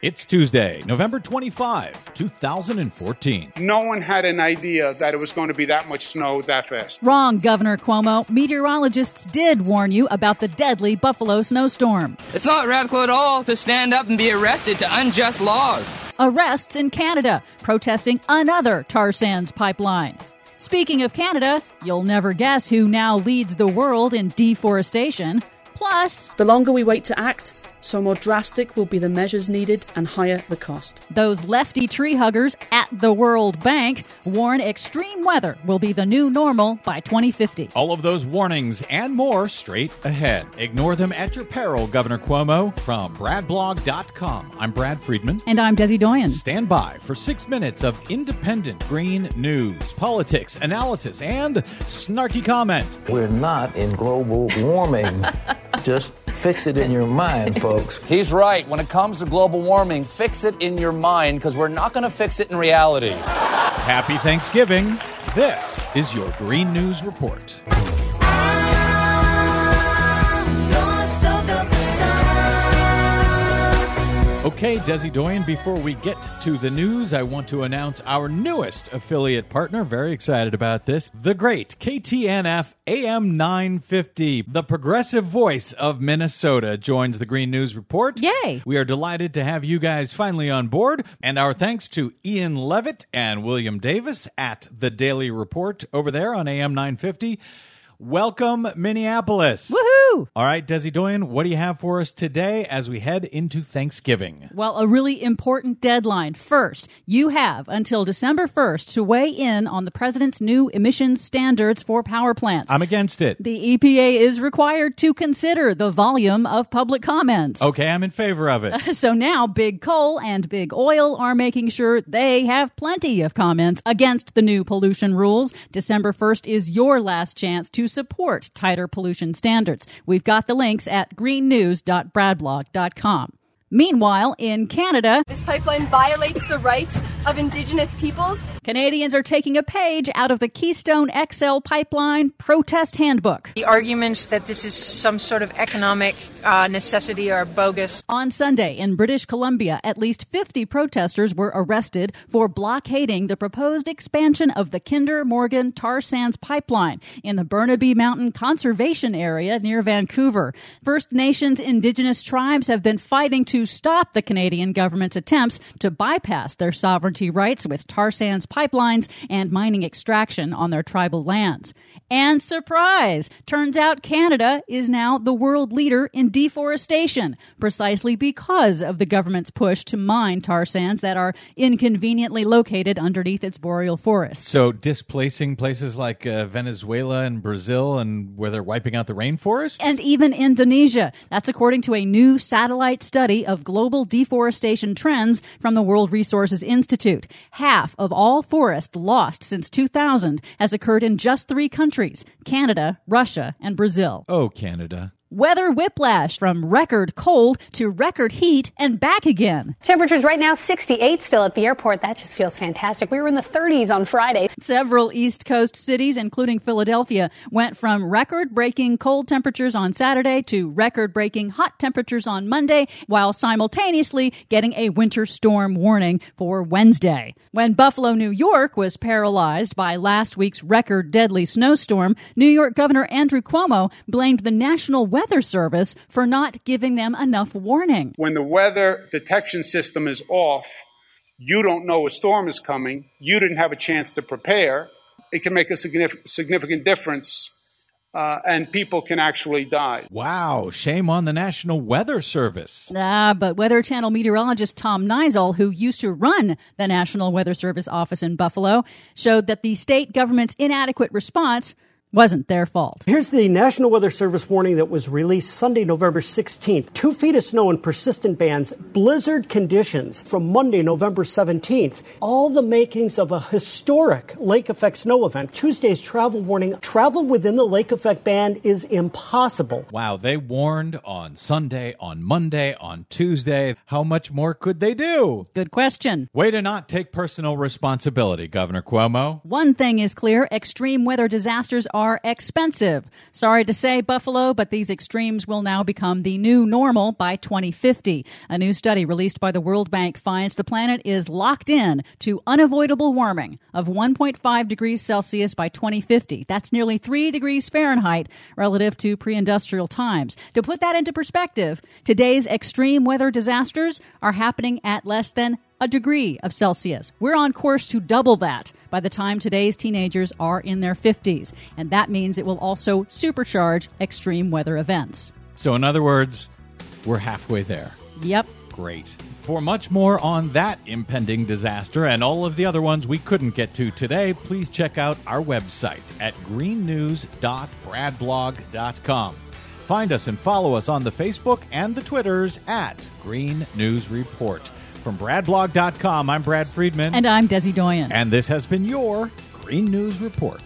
It's Tuesday, November 25, 2014. No one had an idea that it was going to be that much snow that fast. Wrong, Governor Cuomo. Meteorologists did warn you about the deadly Buffalo snowstorm. It's not radical at all to stand up and be arrested to unjust laws. Arrests in Canada protesting another tar sands pipeline. Speaking of Canada, you'll never guess who now leads the world in deforestation. Plus, The longer we wait to act, so more drastic will be the measures needed and higher the cost. those lefty tree huggers at the World Bank warn extreme weather will be the new normal by 2050. All of those warnings and more straight ahead. Ignore them at your peril, Governor Cuomo. From BradBlog.com, I'm Brad Friedman. And I'm Desi Doyen. Stand by for six minutes of independent green news, politics, analysis, and snarky comment. We're not in global warming. Just fix it in your mind, folks. He's right. When it comes to global warming, fix it in your mind because we're not going to fix it in reality. Happy Thanksgiving. This is your Green News Report. Okay, Desi Doyen, before we get to the news, I want to announce our newest affiliate partner. Very excited about this. The great KTNF AM 950, the progressive voice of Minnesota, joins the Green News Report. Yay. We are delighted to have you guys finally on board, and our thanks to Ian Levitt and William Davis at the Daily Report over there on AM 950. Welcome, Minneapolis. Woohoo! All right, Desi Doyen, what do you have for us today as we head into Thanksgiving? Well, a really important deadline. First, you have until December 1st to weigh in on the president's new emissions standards for power plants. I'm against it. the EPA is required to consider the volume of public comments. Okay, I'm in favor of it. So now big coal and big oil are making sure they have plenty of comments against the new pollution rules. December 1st is your last chance to support tighter pollution standards. We've got the links at greennews.bradblog.com. Meanwhile, in Canada, This pipeline violates the rights of Indigenous peoples. Canadians are taking a page out of the Keystone XL pipeline protest handbook. The arguments that this is some sort of economic uh, necessity are bogus. On Sunday in British Columbia, at least 50 protesters were arrested for blockading the proposed expansion of the Kinder Morgan tar sands pipeline in the Burnaby Mountain Conservation Area near Vancouver. First Nations indigenous tribes have been fighting to stop the Canadian government's attempts to bypass their sovereignty rights with tar sands pipelines and mining extraction on their tribal lands. And surprise! Turns out Canada is now the world leader in deforestation, precisely because of the government's push to mine tar sands that are inconveniently located underneath its boreal forests. So, displacing places like uh, Venezuela and Brazil, and where they're wiping out the rainforest? and even Indonesia. That's according to a new satellite study of global deforestation trends from the World Resources Institute. Half of all forest lost since 2000 has occurred in just three countries Canada, Russia, and Brazil. Oh, Canada. Weather whiplash from record cold to record heat and back again. Temperatures right now 68 still at the airport. That just feels fantastic. We were in the 30s on Friday. Several East Coast cities, including Philadelphia, went from record breaking cold temperatures on Saturday to record breaking hot temperatures on Monday, while simultaneously getting a winter storm warning for Wednesday. When Buffalo, New York was paralyzed by last week's record deadly snowstorm, New York Governor Andrew Cuomo blamed the National Weather Service for not giving them enough warning. When the weather detection system is off, you don't know a storm is coming, you didn't have a chance to prepare, it can make a significant difference, uh, and people can actually die. Wow, shame on the National Weather Service. Ah, but Weather Channel meteorologist Tom Niziol, who used to run the National Weather Service office in Buffalo, showed that the state government's inadequate response wasn't their fault. Here's the National Weather Service warning that was released Sunday, November 16th. Two feet of snow and persistent bands, blizzard conditions from Monday, November 17th. All the makings of a historic lake effect snow event. Tuesday's travel warning travel within the lake effect band is impossible. Wow, they warned on Sunday, on Monday, on Tuesday. How much more could they do? Good question. Way to not take personal responsibility, Governor Cuomo. One thing is clear extreme weather disasters are expensive. Sorry to say, Buffalo, but these extremes will now become the new normal by 2050. A new study released by the World Bank finds the planet is locked in to unavoidable warming of 1.5 degrees Celsius by 2050. That's nearly 3 degrees Fahrenheit relative to pre industrial times. To put that into perspective, today's extreme weather disasters are happening at less than a degree of Celsius. We're on course to double that by the time today's teenagers are in their 50s. And that means it will also supercharge extreme weather events. So, in other words, we're halfway there. Yep. Great. For much more on that impending disaster and all of the other ones we couldn't get to today, please check out our website at greennews.bradblog.com. Find us and follow us on the Facebook and the Twitters at Green News Report. From bradblog.com, I'm Brad Friedman. And I'm Desi Doyen. And this has been your Green News Report.